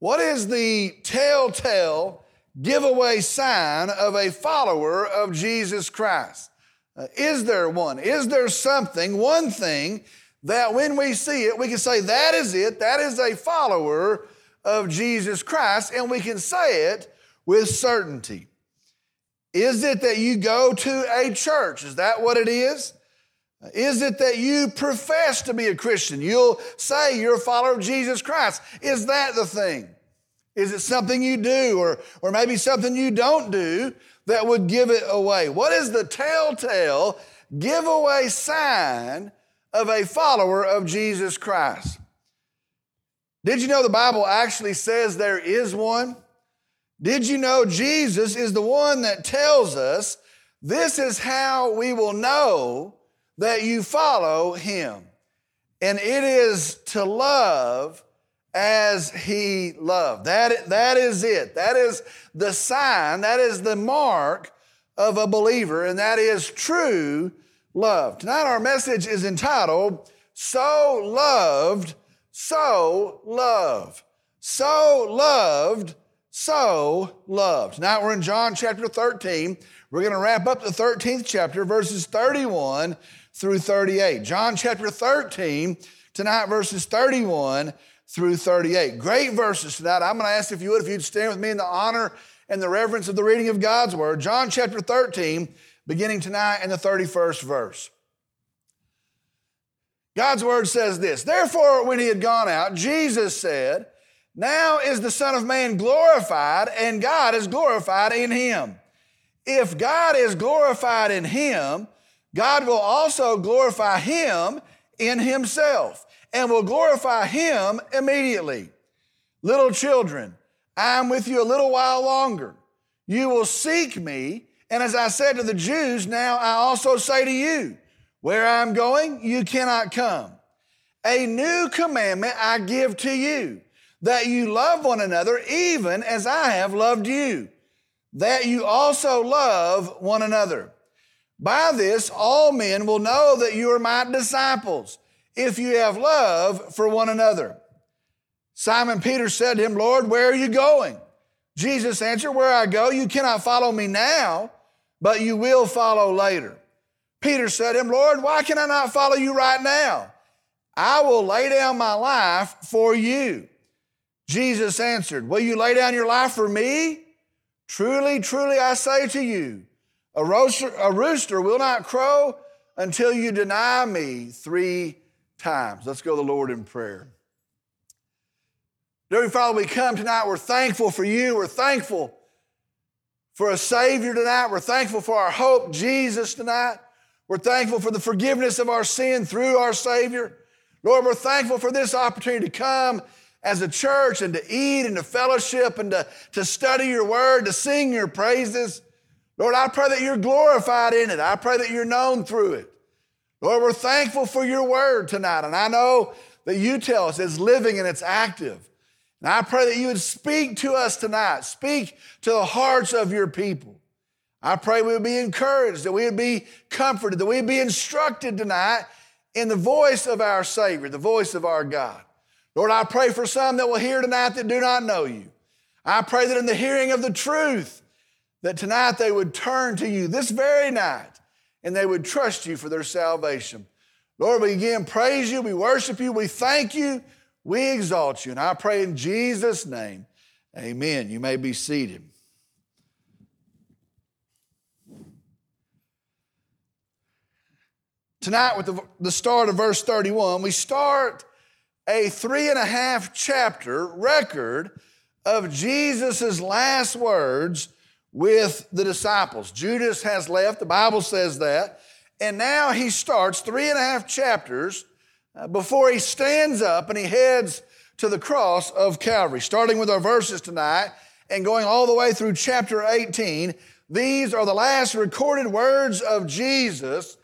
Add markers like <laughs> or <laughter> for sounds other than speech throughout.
What is the telltale giveaway sign of a follower of Jesus Christ? Uh, is there one? Is there something, one thing, that when we see it, we can say, that is it, that is a follower of Jesus Christ, and we can say it with certainty. Is it that you go to a church? Is that what it is? Is it that you profess to be a Christian? You'll say you're a follower of Jesus Christ. Is that the thing? Is it something you do or, or maybe something you don't do that would give it away? What is the telltale giveaway sign of a follower of Jesus Christ? Did you know the Bible actually says there is one? Did you know Jesus is the one that tells us this is how we will know that you follow him? And it is to love as he loved. That, that is it. That is the sign, that is the mark of a believer, and that is true love. Tonight, our message is entitled, So Loved, So Love. So loved, so loved. Now we're in John chapter 13. We're going to wrap up the 13th chapter, verses 31 through 38. John chapter 13, tonight, verses 31 through 38. Great verses tonight. I'm going to ask if you would, if you'd stand with me in the honor and the reverence of the reading of God's word. John chapter 13, beginning tonight in the 31st verse. God's word says this Therefore, when he had gone out, Jesus said, Now is the Son of Man glorified, and God is glorified in him. If God is glorified in him, God will also glorify him in himself and will glorify him immediately. Little children, I am with you a little while longer. You will seek me. And as I said to the Jews, now I also say to you, where I am going, you cannot come. A new commandment I give to you, that you love one another even as I have loved you, that you also love one another. By this, all men will know that you are my disciples if you have love for one another. Simon Peter said to him, Lord, where are you going? Jesus answered, Where I go, you cannot follow me now, but you will follow later. Peter said to him, Lord, why can I not follow you right now? I will lay down my life for you. Jesus answered, Will you lay down your life for me? Truly, truly, I say to you, a rooster, a rooster will not crow until you deny me three times. Let's go to the Lord in prayer. Dear Father, we come tonight. We're thankful for you. We're thankful for a Savior tonight. We're thankful for our hope, Jesus, tonight. We're thankful for the forgiveness of our sin through our Savior. Lord, we're thankful for this opportunity to come as a church and to eat and to fellowship and to, to study your word, to sing your praises. Lord, I pray that you're glorified in it. I pray that you're known through it. Lord, we're thankful for your word tonight. And I know that you tell us it's living and it's active. And I pray that you would speak to us tonight, speak to the hearts of your people. I pray we would be encouraged, that we would be comforted, that we would be instructed tonight in the voice of our Savior, the voice of our God. Lord, I pray for some that will hear tonight that do not know you. I pray that in the hearing of the truth, that tonight they would turn to you this very night and they would trust you for their salvation. Lord, we again praise you, we worship you, we thank you, we exalt you. And I pray in Jesus' name, amen. You may be seated. Tonight, with the, the start of verse 31, we start a three and a half chapter record of Jesus' last words with the disciples. Judas has left, the Bible says that. And now he starts three and a half chapters uh, before he stands up and he heads to the cross of Calvary. Starting with our verses tonight and going all the way through chapter 18, these are the last recorded words of Jesus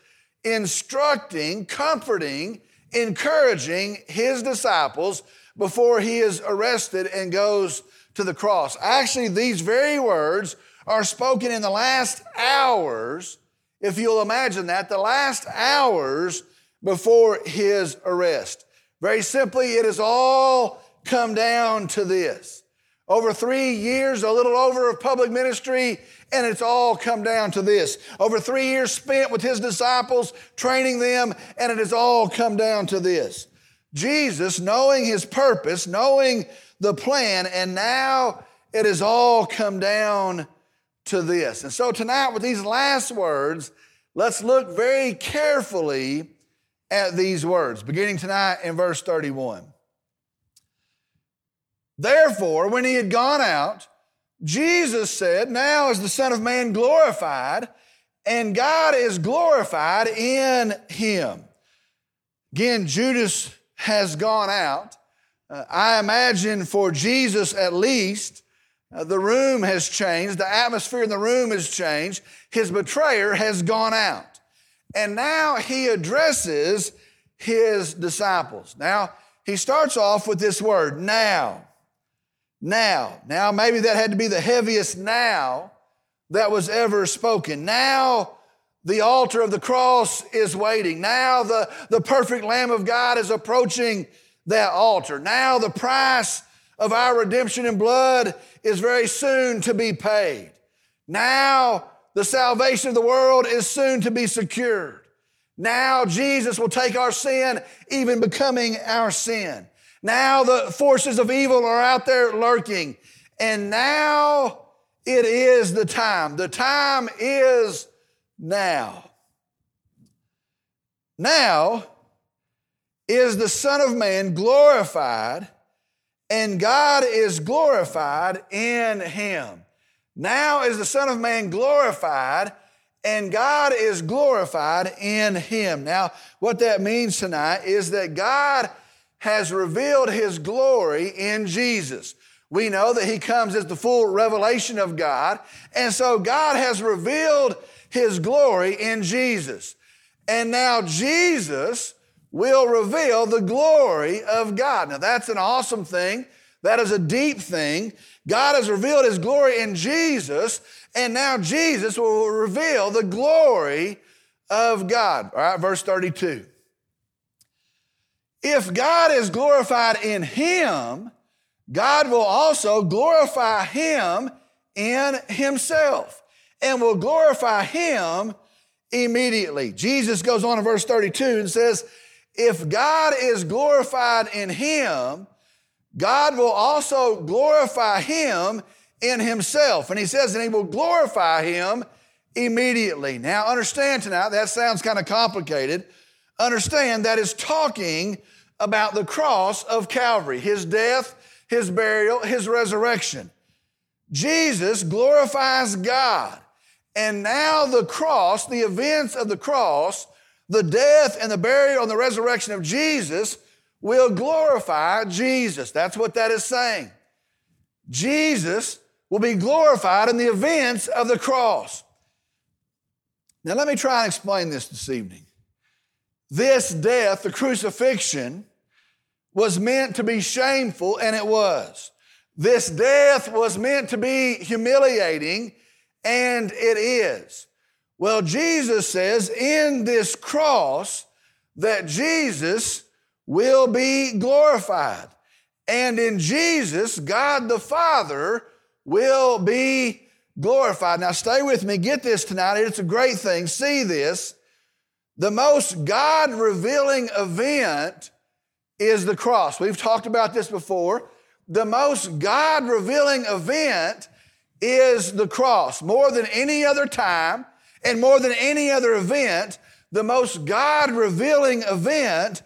instructing, comforting, encouraging his disciples before he is arrested and goes to the cross. Actually, these very words are spoken in the last hours, if you'll imagine that, the last hours before his arrest. Very simply, it has all come down to this Over three years, a little over of public ministry, and it's all come down to this. Over three years spent with his disciples, training them, and it has all come down to this. Jesus, knowing his purpose, knowing the plan, and now it has all come down to this. And so tonight, with these last words, let's look very carefully at these words, beginning tonight in verse 31. Therefore, when he had gone out, Jesus said, Now is the Son of Man glorified, and God is glorified in him. Again, Judas has gone out. Uh, I imagine for Jesus at least, Uh, the room has changed, the atmosphere in the room has changed. His betrayer has gone out. And now he addresses his disciples. Now, he starts off with this word, now. Now. Now, maybe that had to be the heaviest now that was ever spoken. Now, the altar of the cross is waiting. Now, the, the perfect Lamb of God is approaching that altar. Now, the price of our redemption in blood is very soon to be paid. Now, the salvation of the world is soon to be secured. Now Jesus will take our sin, even becoming our sin. Now the forces of evil are out there lurking. And now it is the time. The time is now. Now is the Son of Man glorified, and God is glorified in him. Now is the Son of Man glorified, and God is glorified in him. Now, what that means tonight is that God has revealed his glory in Jesus. We know that he comes as the full revelation of God, and so God has revealed his glory in Jesus. And now Jesus will reveal the glory of God. Now, that's an awesome thing. That is a deep thing. God has revealed his glory in Jesus, and now Jesus will reveal the glory of God. All right, verse 32. If God is glorified in him, God will also glorify him in himself and will glorify him immediately. Jesus goes on in verse 32 and says, If God is glorified in him, God will also glorify him in himself. And he says, and he will glorify him immediately. Now, understand tonight, that sounds kind of complicated. Understand that is talking about the cross of Calvary, his death, his burial, his resurrection. Jesus glorifies God. And now the cross, the events of the cross, the death and the burial and the resurrection of Jesus will glorify Jesus. That's what that is saying. Jesus will be glorified in the events of the cross. Now, let me try and explain this this evening. This death, the crucifixion, was meant to be shameful, and it was. This death was meant to be humiliating, and it is. Well, Jesus says in this cross that Jesus will be glorified. And in Jesus, God the Father will be glorified. Now, stay with me. Get this tonight. It's a great thing. See this. The most God revealing event is the cross. We've talked about this before. The most God revealing event is the cross. More than any other time and more than any other event, the most God revealing event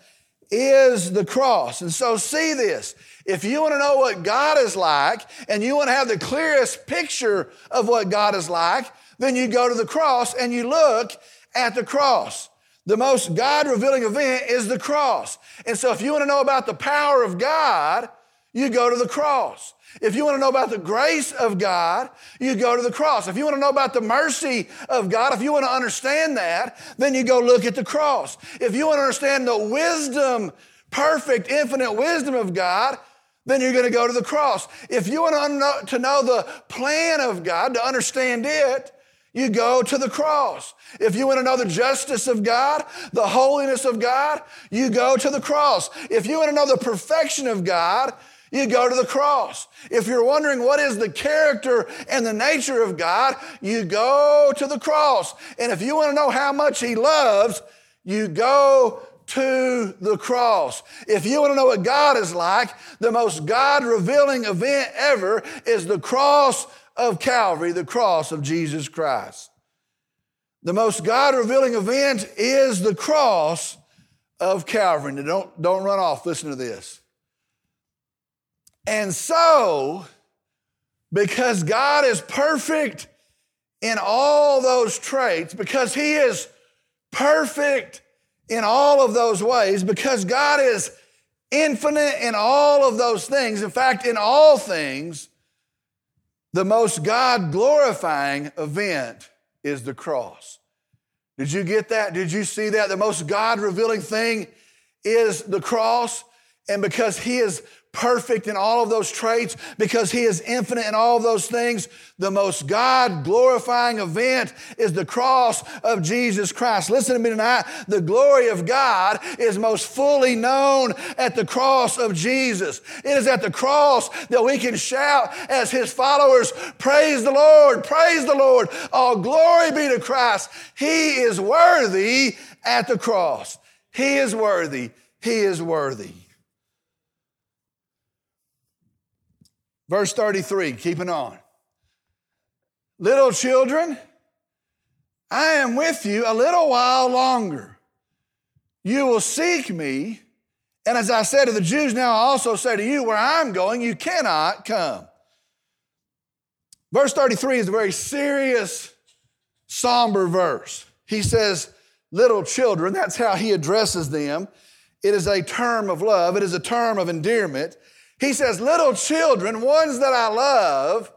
is the cross. And so, see this. If you want to know what God is like and you want to have the clearest picture of what God is like, then you go to the cross and you look at the cross. The most God revealing event is the cross. And so, if you want to know about the power of God, you go to the cross. If you want to know about the grace of God, you go to the cross. If you want to know about the mercy of God, if you want to understand that, then you go look at the cross. If you want to understand the wisdom, perfect, infinite wisdom of God, then you're going to go to the cross. If you want to know the plan of God, to understand it, you go to the cross. If you want to know the justice of God, the holiness of God, you go to the cross. If you want to know the perfection of God, you go to the cross. If you're wondering what is the character and the nature of God, you go to the cross. And if you want to know how much He loves, you go to the cross. If you want to know what God is like, the most God revealing event ever is the cross of Calvary, the cross of Jesus Christ. The most God revealing event is the cross of Calvary. Now don't, don't run off. Listen to this. And so, because God is perfect in all those traits, because He is perfect in all of those ways, because God is infinite in all of those things, in fact, in all things, the most God glorifying event is the cross. Did you get that? Did you see that? The most God revealing thing is the cross. And because He is perfect in all of those traits, because He is infinite in all of those things, the most God glorifying event is the cross of Jesus Christ. Listen to me tonight. The glory of God is most fully known at the cross of Jesus. It is at the cross that we can shout as His followers, Praise the Lord, praise the Lord. All glory be to Christ. He is worthy at the cross. He is worthy. He is worthy. Verse 33, keeping on. Little children, I am with you a little while longer. You will seek me. And as I said to the Jews, now I also say to you, where I'm going, you cannot come. Verse 33 is a very serious, somber verse. He says, little children, that's how he addresses them. It is a term of love, it is a term of endearment. He says, Little children, ones that I love,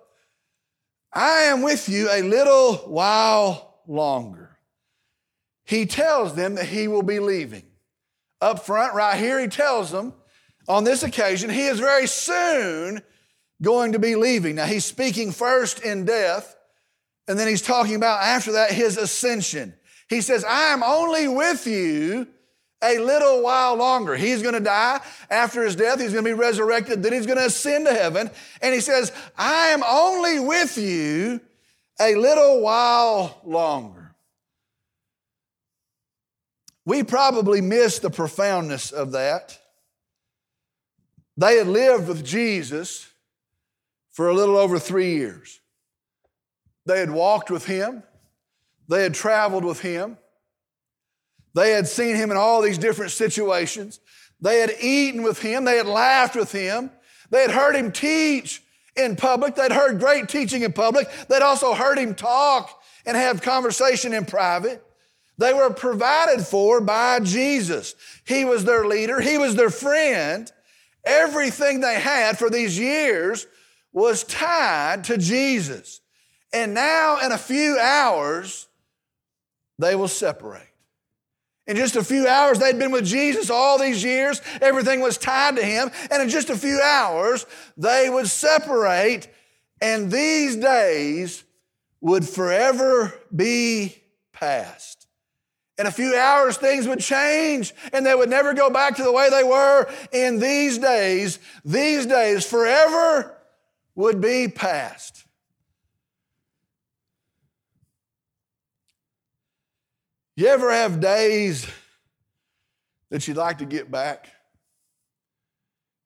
I am with you a little while longer. He tells them that he will be leaving. Up front, right here, he tells them on this occasion, he is very soon going to be leaving. Now, he's speaking first in death, and then he's talking about after that his ascension. He says, I am only with you a little while longer. He's going to die after his death. He's going to be resurrected. Then he's going to ascend to heaven. And he says, I am only with you a little while longer. We probably miss the profoundness of that. They had lived with Jesus for a little over three years. They had walked with him, they had traveled with him. They had seen him in all these different situations. They had eaten with him. They had laughed with him. They had heard him teach in public. They'd heard great teaching in public. They'd also heard him talk and have conversation in private. They were provided for by Jesus. He was their leader. He was their friend. Everything they had for these years was tied to Jesus. And now, in a few hours, they will separate. In just a few hours, they'd been with Jesus all these years. Everything was tied to him. And in just a few hours, they would separate, and these days would forever be past. In a few hours, things would change and they would never go back to the way they were. In these days, these days forever would be past. You ever have days that you'd like to get back?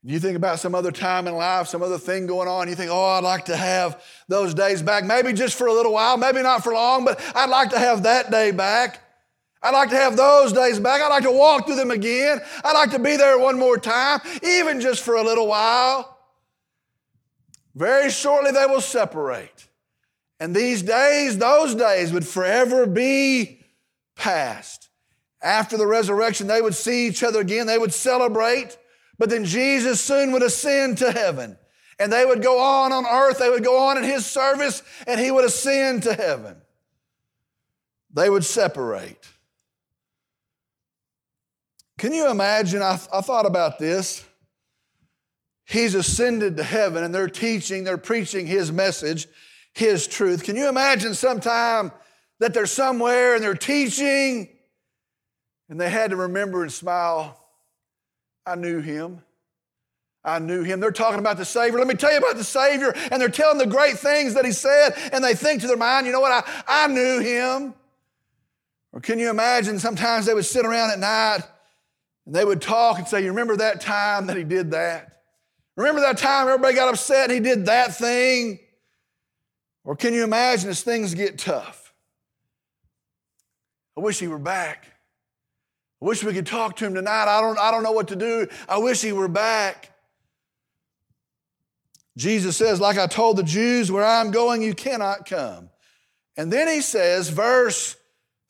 You think about some other time in life, some other thing going on, you think, oh, I'd like to have those days back. Maybe just for a little while, maybe not for long, but I'd like to have that day back. I'd like to have those days back. I'd like to walk through them again. I'd like to be there one more time, even just for a little while. Very shortly, they will separate. And these days, those days would forever be past. After the resurrection, they would see each other again, they would celebrate, but then Jesus soon would ascend to heaven. And they would go on on earth, they would go on in his service, and he would ascend to heaven. They would separate. Can you imagine? I, I thought about this. He's ascended to heaven and they're teaching, they're preaching his message, his truth. Can you imagine sometime that they're somewhere and they're teaching, and they had to remember and smile. I knew him. I knew him. They're talking about the Savior. Let me tell you about the Savior. And they're telling the great things that he said, and they think to their mind, you know what? I, I knew him. Or can you imagine sometimes they would sit around at night and they would talk and say, You remember that time that he did that? Remember that time everybody got upset and he did that thing? Or can you imagine as things get tough? I wish he were back. I wish we could talk to him tonight. I don't, I don't know what to do. I wish he were back. Jesus says, like I told the Jews, where I'm going, you cannot come. And then he says, verse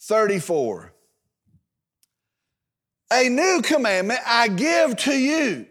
34 A new commandment I give to you,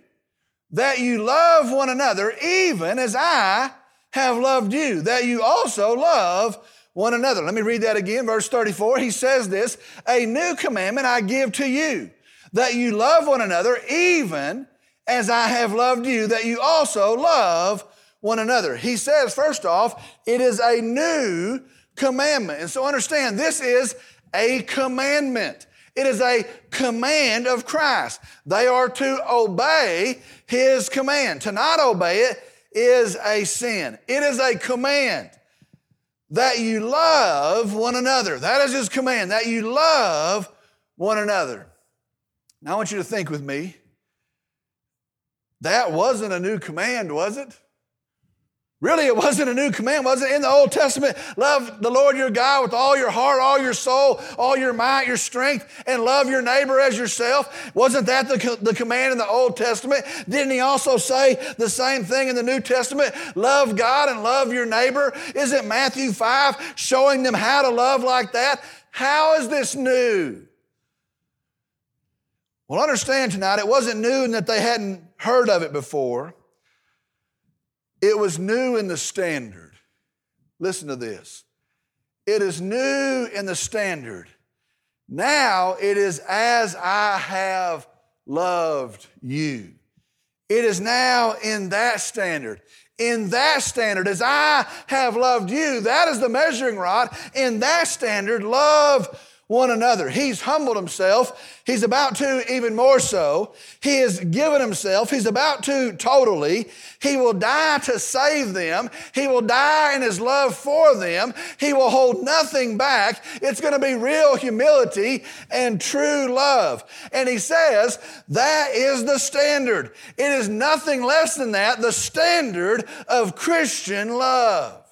that you love one another, even as I have loved you, that you also love one another. Let me read that again, verse 34. He says this A new commandment I give to you, that you love one another, even as I have loved you, that you also love one another. He says, first off, it is a new commandment. And so understand, this is a commandment. It is a command of Christ. They are to obey his command. To not obey it is a sin. It is a command that you love one another. That is his command, that you love one another. Now I want you to think with me. That wasn't a new command, was it? Really, it wasn't a new command, was it? In the Old Testament, love the Lord your God with all your heart, all your soul, all your might, your strength, and love your neighbor as yourself. Wasn't that the, the command in the Old Testament? Didn't he also say the same thing in the New Testament? Love God and love your neighbor. Isn't Matthew 5 showing them how to love like that? How is this new? Well, understand tonight, it wasn't new in that they hadn't heard of it before. It was new in the standard. Listen to this. It is new in the standard. Now it is as I have loved you. It is now in that standard. In that standard, as I have loved you, that is the measuring rod. In that standard, love one another. He's humbled himself. He's about to even more so. He has given himself. He's about to totally. He will die to save them. He will die in his love for them. He will hold nothing back. It's going to be real humility and true love. And he says that is the standard. It is nothing less than that, the standard of Christian love.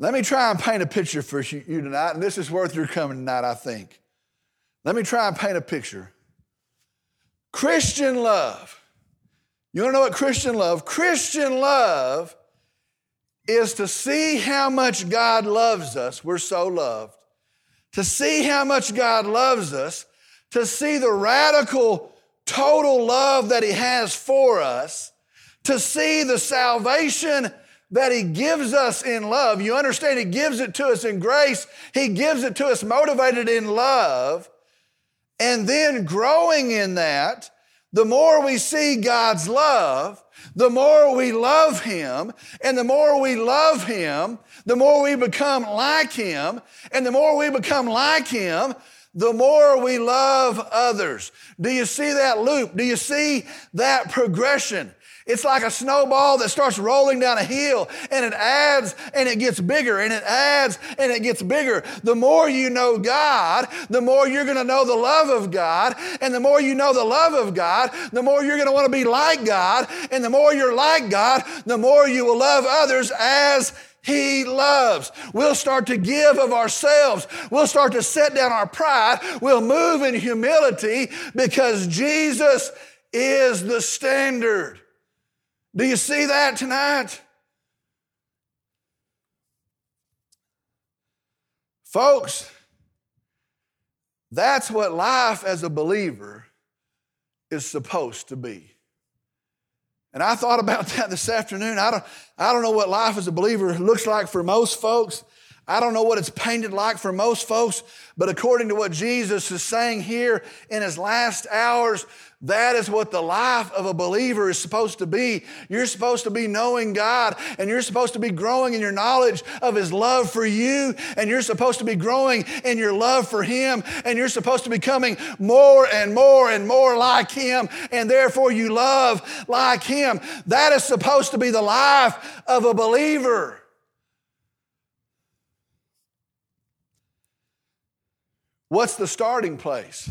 Let me try and paint a picture for you tonight, and this is worth your coming tonight, I think. Let me try and paint a picture. Christian love. You want to know what Christian love? Christian love is to see how much God loves us. We're so loved. To see how much God loves us, to see the radical, total love that He has for us, to see the salvation that He gives us in love. You understand, He gives it to us in grace, He gives it to us motivated in love. And then growing in that, the more we see God's love, the more we love Him, and the more we love Him, the more we become like Him, and the more we become like Him, the more we love others. Do you see that loop? Do you see that progression? It's like a snowball that starts rolling down a hill and it adds and it gets bigger and it adds and it gets bigger. The more you know God, the more you're going to know the love of God. And the more you know the love of God, the more you're going to want to be like God. And the more you're like God, the more you will love others as he loves. We'll start to give of ourselves. We'll start to set down our pride. We'll move in humility because Jesus is the standard. Do you see that tonight? Folks, that's what life as a believer is supposed to be. And I thought about <laughs> that this afternoon. I don't, I don't know what life as a believer looks like for most folks. I don't know what it's painted like for most folks, but according to what Jesus is saying here in his last hours, that is what the life of a believer is supposed to be. You're supposed to be knowing God, and you're supposed to be growing in your knowledge of His love for you, and you're supposed to be growing in your love for Him, and you're supposed to be becoming more and more and more like Him, and therefore you love like Him. That is supposed to be the life of a believer. What's the starting place?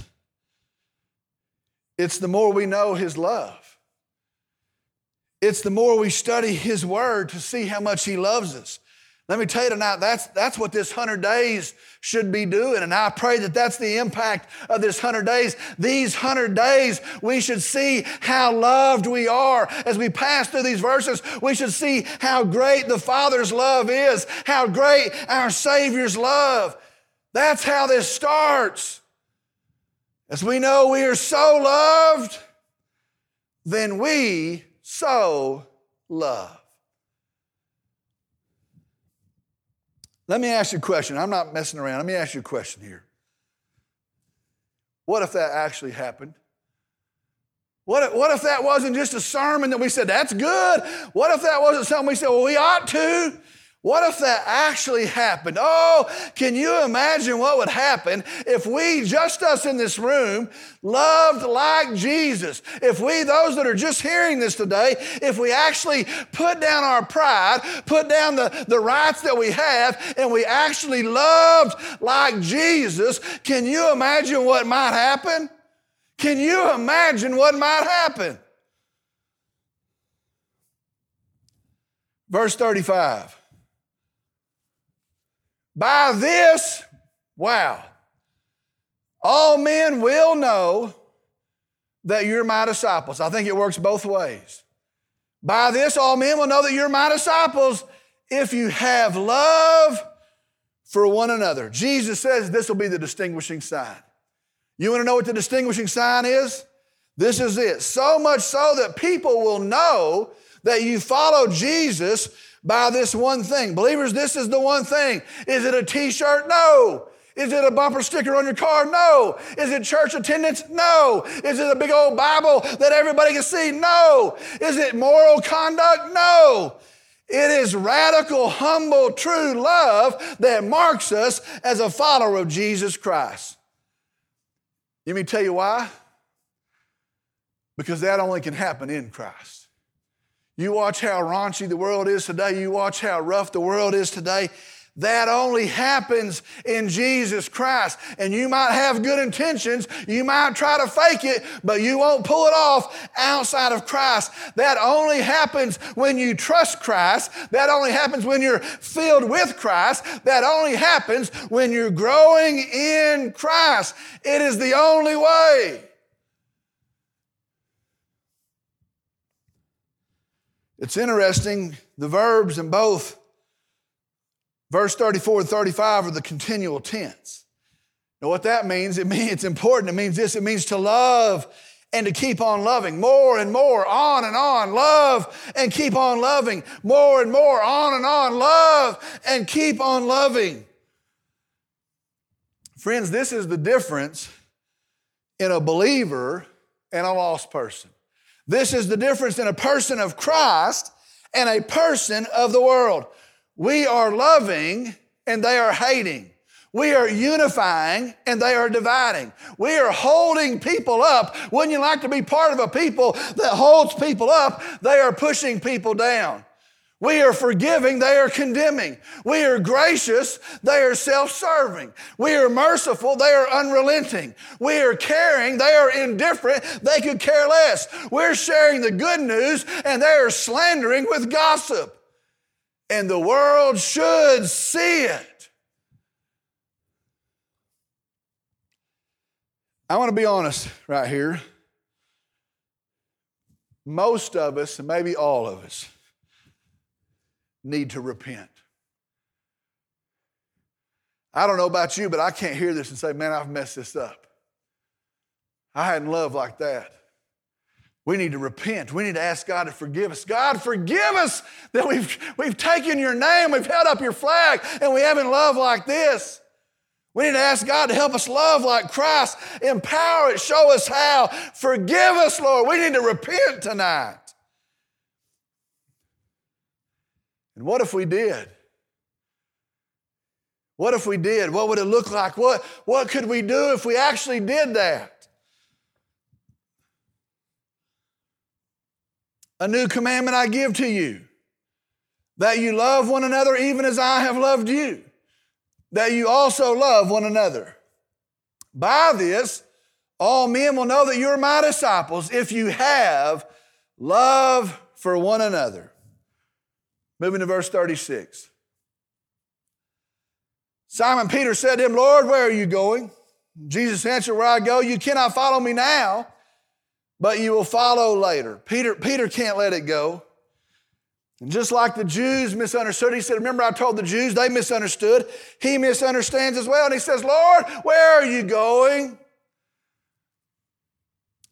It's the more we know His love. It's the more we study His Word to see how much He loves us. Let me tell you tonight, that's, that's what this 100 days should be doing. And I pray that that's the impact of this 100 days. These 100 days, we should see how loved we are. As we pass through these verses, we should see how great the Father's love is, how great our Savior's love. That's how this starts. As we know we are so loved, then we so love. Let me ask you a question. I'm not messing around. Let me ask you a question here. What if that actually happened? What if, what if that wasn't just a sermon that we said, that's good? What if that wasn't something we said, well, we ought to? What if that actually happened? Oh, can you imagine what would happen if we, just us in this room, loved like Jesus? If we, those that are just hearing this today, if we actually put down our pride, put down the, the rights that we have, and we actually loved like Jesus, can you imagine what might happen? Can you imagine what might happen? Verse 35. By this, wow, all men will know that you're my disciples. I think it works both ways. By this, all men will know that you're my disciples if you have love for one another. Jesus says this will be the distinguishing sign. You want to know what the distinguishing sign is? This is it. So much so that people will know that you follow Jesus by this one thing. Believers, this is the one thing. Is it a t shirt? No. Is it a bumper sticker on your car? No. Is it church attendance? No. Is it a big old Bible that everybody can see? No. Is it moral conduct? No. It is radical, humble, true love that marks us as a follower of Jesus Christ. Let me tell you why? Because that only can happen in Christ. You watch how raunchy the world is today. You watch how rough the world is today. That only happens in Jesus Christ. And you might have good intentions. You might try to fake it, but you won't pull it off outside of Christ. That only happens when you trust Christ. That only happens when you're filled with Christ. That only happens when you're growing in Christ. It is the only way. It's interesting, the verbs in both verse 34 and 35 are the continual tense. Now, what that means, it <laughs> means it's important. It means this it means to love and to keep on loving more and more, on and on, love and keep on loving more and more, on and on, love and keep on loving. Friends, this is the difference in a believer and a lost person. This is the difference in a person of Christ and a person of the world. We are loving and they are hating. We are unifying and they are dividing. We are holding people up. Wouldn't you like to be part of a people that holds people up? They are pushing people down. We are forgiving, they are condemning. We are gracious, they are self serving. We are merciful, they are unrelenting. We are caring, they are indifferent, they could care less. We're sharing the good news and they are slandering with gossip. And the world should see it. I want to be honest right here. Most of us, and maybe all of us, need to repent. I don't know about you, but I can't hear this and say, man, I've messed this up. I hadn't loved like that. We need to repent. We need to ask God to forgive us. God, forgive us that we've, we've taken your name, we've held up your flag, and we haven't loved like this. We need to ask God to help us love like Christ, empower it, show us how. Forgive us, Lord. We need to repent tonight. And what if we did? What if we did? What would it look like? What, what could we do if we actually did that? A new commandment I give to you that you love one another even as I have loved you, that you also love one another. By this, all men will know that you're my disciples if you have love for one another. Moving to verse 36. Simon Peter said to him, Lord, where are you going? Jesus answered, Where I go, you cannot follow me now, but you will follow later. Peter, Peter can't let it go. And just like the Jews misunderstood, he said, Remember, I told the Jews they misunderstood. He misunderstands as well. And he says, Lord, where are you going?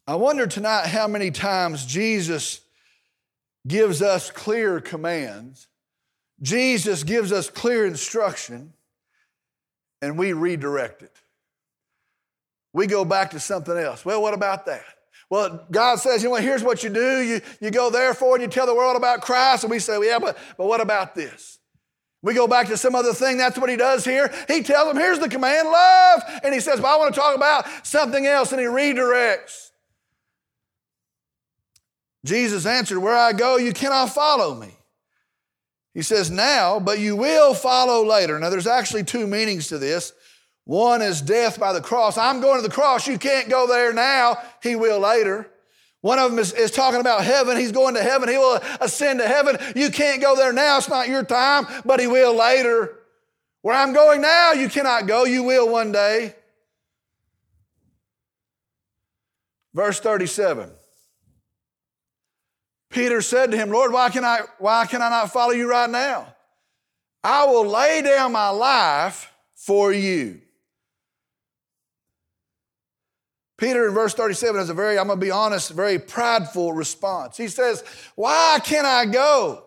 I wonder tonight how many times Jesus gives us clear commands, Jesus gives us clear instruction, and we redirect it. We go back to something else. Well, what about that? Well, God says, you know, here's what you do. You, you go therefore and you tell the world about Christ. And we say, well, yeah, but, but what about this? We go back to some other thing. That's what he does here. He tells them, here's the command, love. And he says, but I want to talk about something else. And he redirects. Jesus answered, Where I go, you cannot follow me. He says, Now, but you will follow later. Now, there's actually two meanings to this. One is death by the cross. I'm going to the cross. You can't go there now. He will later. One of them is, is, talking about heaven. He's going to heaven. He will ascend to heaven. You can't go there now. It's not your time, but he will later. Where I'm going now, you cannot go. You will one day. Verse 37. Peter said to him, Lord, why can I, why can I not follow you right now? I will lay down my life for you. Peter in verse 37 has a very, I'm going to be honest, very prideful response. He says, Why can I go?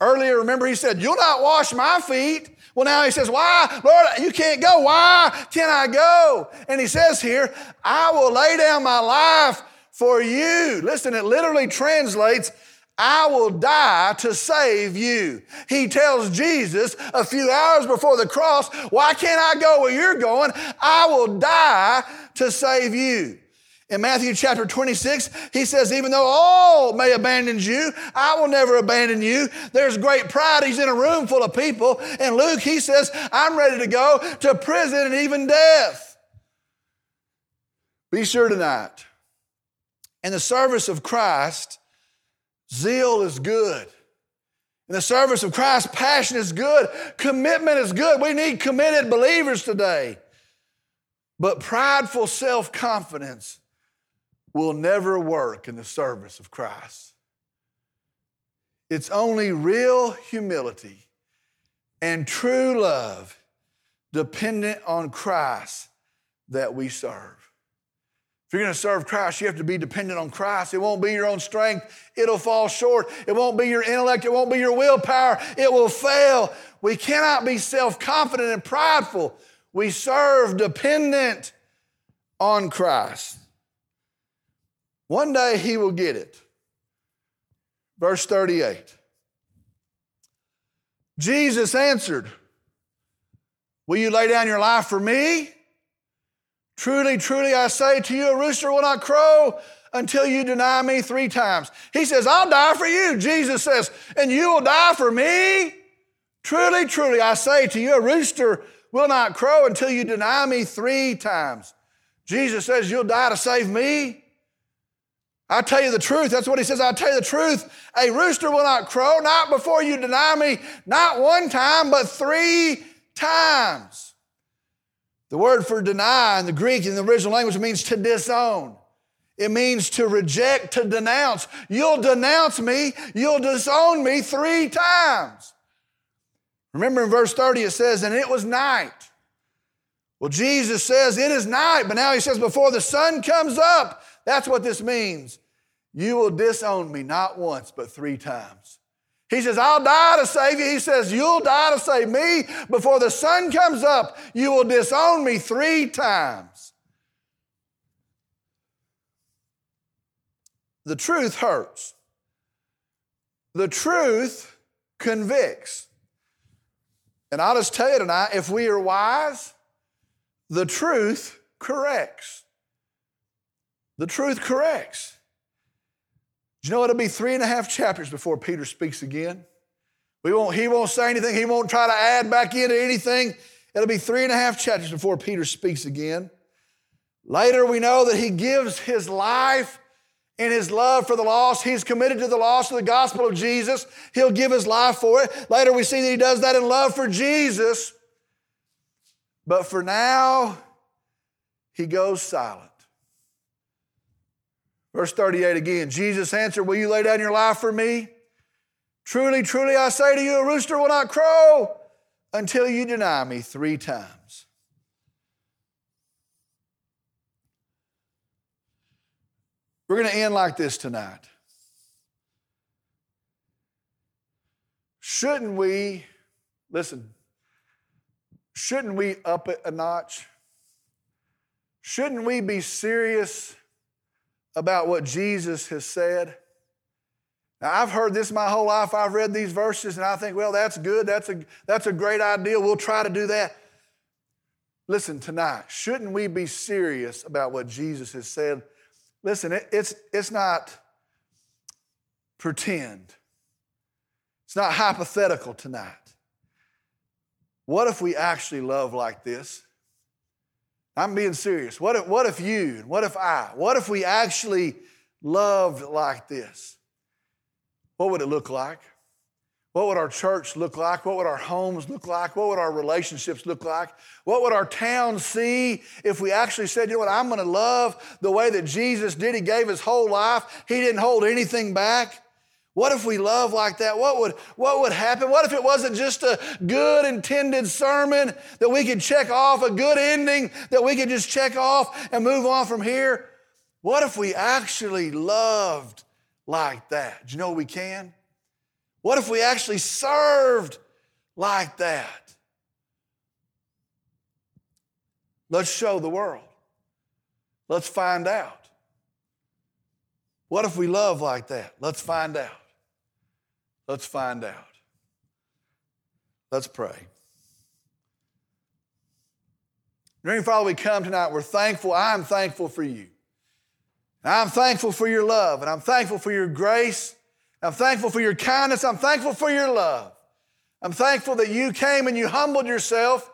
Earlier, remember, he said, You'll not wash my feet. Well, now he says, Why? Lord, you can't go. Why can I go? And he says here, I will lay down my life for you. Listen, it literally translates, I will die to save you. He tells Jesus a few hours before the cross, Why can't I go where you're going? I will die to save you. In Matthew chapter 26, he says, Even though all may abandon you, I will never abandon you. There's great pride. He's in a room full of people. And Luke, he says, I'm ready to go to prison and even death. Be sure tonight in the service of Christ, zeal is good. In the service of Christ, passion is good. Commitment is good. We need committed believers today. But prideful self confidence will never work in the service of Christ. It's only real humility and true love dependent on Christ that we serve. If you're going to serve Christ, you have to be dependent on Christ. It won't be your own strength. It'll fall short. It won't be your intellect. It won't be your willpower. It will fail. We cannot be self confident and prideful. We serve dependent on Christ. One day he will get it. Verse 38. Jesus answered, Will you lay down your life for me? Truly, truly, I say to you, a rooster will not crow until you deny me three times. He says, I'll die for you. Jesus says, and you will die for me? Truly, truly, I say to you, a rooster will not crow until you deny me three times. Jesus says, You'll die to save me. I tell you the truth. That's what he says. I tell you the truth. A rooster will not crow, not before you deny me, not one time, but three times. The word for deny in the Greek in the original language means to disown. It means to reject, to denounce. You'll denounce me, you'll disown me three times. Remember in verse 30 it says, and it was night. Well, Jesus says it is night, but now he says before the sun comes up. That's what this means. you will disown me not once, but three times. He says, I'll die to save you. He says, You'll die to save me. Before the sun comes up, you will disown me three times. The truth hurts. The truth convicts. And I'll just tell you tonight if we are wise, the truth corrects. The truth corrects. You know it'll be three and a half chapters before Peter speaks again? We won't, he won't say anything, he won't try to add back into anything. It'll be three and a half chapters before Peter speaks again. Later, we know that he gives his life in his love for the lost. He's committed to the lost of the gospel of Jesus. He'll give his life for it. Later, we see that he does that in love for Jesus. But for now, he goes silent. Verse 38 again Jesus answered, Will you lay down your life for me? Truly, truly, I say to you, a rooster will not crow until you deny me three times. We're going to end like this tonight. Shouldn't we, listen, shouldn't we up it a notch? Shouldn't we be serious about what Jesus has said? Now, I've heard this my whole life. I've read these verses and I think, well, that's good. That's a, that's a great idea. We'll try to do that. Listen, tonight, shouldn't we be serious about what Jesus has said? Listen, it, it's, it's not pretend, it's not hypothetical tonight. What if we actually love like this? I'm being serious. What if, what if you, what if I, what if we actually loved like this? What would it look like? What would our church look like? What would our homes look like? What would our relationships look like? What would our town see if we actually said, you know what, I'm going to love the way that Jesus did? He gave his whole life, he didn't hold anything back. What if we love like that? What would, what would happen? What if it wasn't just a good intended sermon that we could check off, a good ending that we could just check off and move on from here? What if we actually loved like that? Do you know we can? What if we actually served like that? Let's show the world. Let's find out. What if we love like that? Let's find out. Let's find out. Let's pray. Dear Father, we come tonight. We're thankful. I'm thankful for you. I'm thankful for your love, and I'm thankful for your grace. I'm thankful for your kindness. I'm thankful for your love. I'm thankful that you came and you humbled yourself.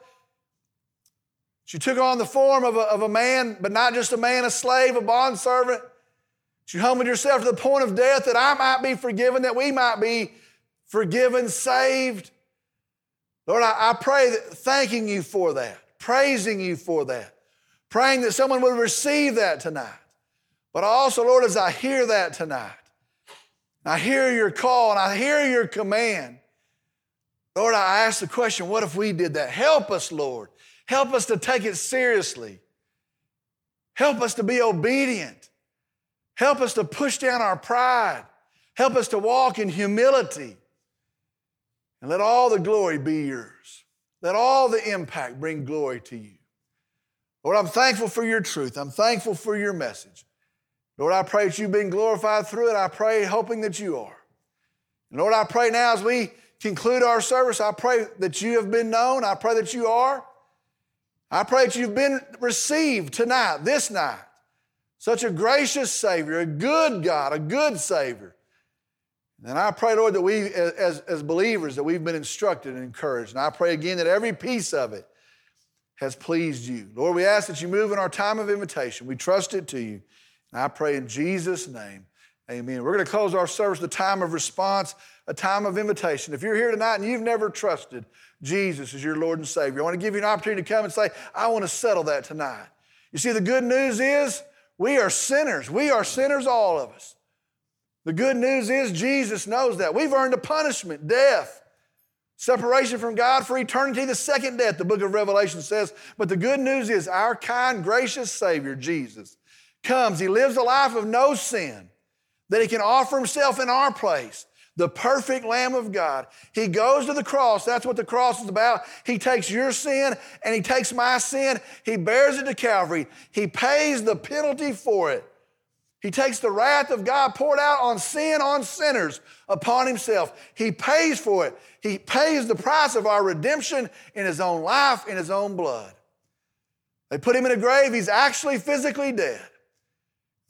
You took on the form of a, of a man, but not just a man, a slave, a bondservant. You humbled yourself to the point of death that I might be forgiven, that we might be forgiven, saved. Lord, I, I pray that thanking you for that, praising you for that, praying that someone would receive that tonight. But also, Lord, as I hear that tonight, I hear your call and I hear your command. Lord, I ask the question what if we did that? Help us, Lord. Help us to take it seriously. Help us to be obedient. Help us to push down our pride. Help us to walk in humility. And let all the glory be yours. Let all the impact bring glory to you. Lord, I'm thankful for your truth. I'm thankful for your message. Lord, I pray that you've been glorified through it. I pray hoping that you are. And Lord, I pray now as we conclude our service, I pray that you have been known. I pray that you are. I pray that you've been received tonight, this night. Such a gracious Savior, a good God, a good Savior. And I pray, Lord, that we as, as believers, that we've been instructed and encouraged. And I pray again that every piece of it has pleased you. Lord, we ask that you move in our time of invitation. We trust it to you. And I pray in Jesus' name, amen. We're going to close our service the time of response, a time of invitation. If you're here tonight and you've never trusted Jesus as your Lord and Savior, I want to give you an opportunity to come and say, I want to settle that tonight. You see, the good news is we are sinners. We are sinners, all of us. The good news is Jesus knows that. We've earned a punishment, death, separation from God for eternity, the second death, the book of Revelation says. But the good news is our kind, gracious Savior, Jesus, comes. He lives a life of no sin. that he can offer himself in our place the perfect Lamb of God. He goes to the cross. That's what the cross is about. He takes your sin and He takes my sin. He bears it to Calvary. He pays the penalty for it. He takes the wrath of God poured out on sin, on sinners, upon Himself. He pays for it. He pays the price of our redemption in His own life, in His own blood. They put Him in a grave. He's actually physically dead.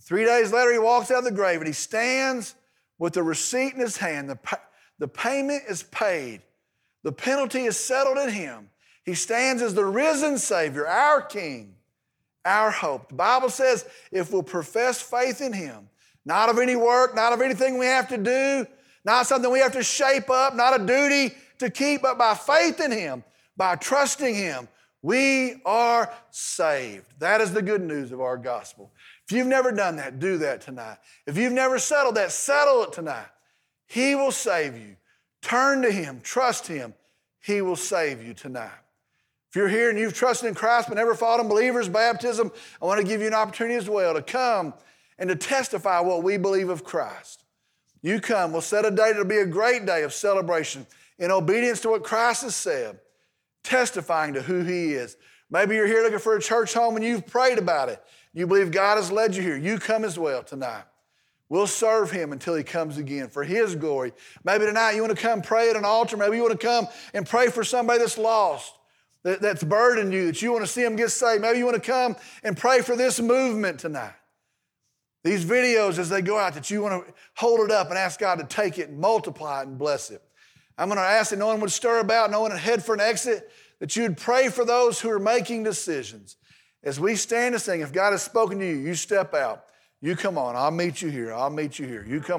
Three days later, He walks out of the grave and He stands with the receipt in his hand. The, the payment is paid, the penalty is settled in him. He stands as the risen Savior, our King, our hope. The Bible says if we'll profess faith in him, not of any work, not of anything we have to do, not something we have to shape up, not a duty to keep, but by faith in him, by trusting him, we are saved. That is the good news of our gospel. If you've never done that, do that tonight. If you've never settled that, settle it tonight. He will save you. Turn to Him, trust Him. He will save you tonight. If you're here and you've trusted in Christ but never followed in believers' baptism, I want to give you an opportunity as well to come and to testify what we believe of Christ. You come, we'll set a date, it'll be a great day of celebration in obedience to what Christ has said, testifying to who He is. Maybe you're here looking for a church home and you've prayed about it. You believe God has led you here. You come as well tonight. We'll serve him until he comes again for his glory. Maybe tonight you want to come pray at an altar. Maybe you want to come and pray for somebody that's lost, that, that's burdened you, that you want to see them get saved. Maybe you want to come and pray for this movement tonight. These videos, as they go out, that you want to hold it up and ask God to take it and multiply it and bless it. I'm going to ask that no one would stir about, no one would head for an exit, that you would pray for those who are making decisions. As we stand and sing, if God has spoken to you, you step out. You come on. I'll meet you here. I'll meet you here. You come.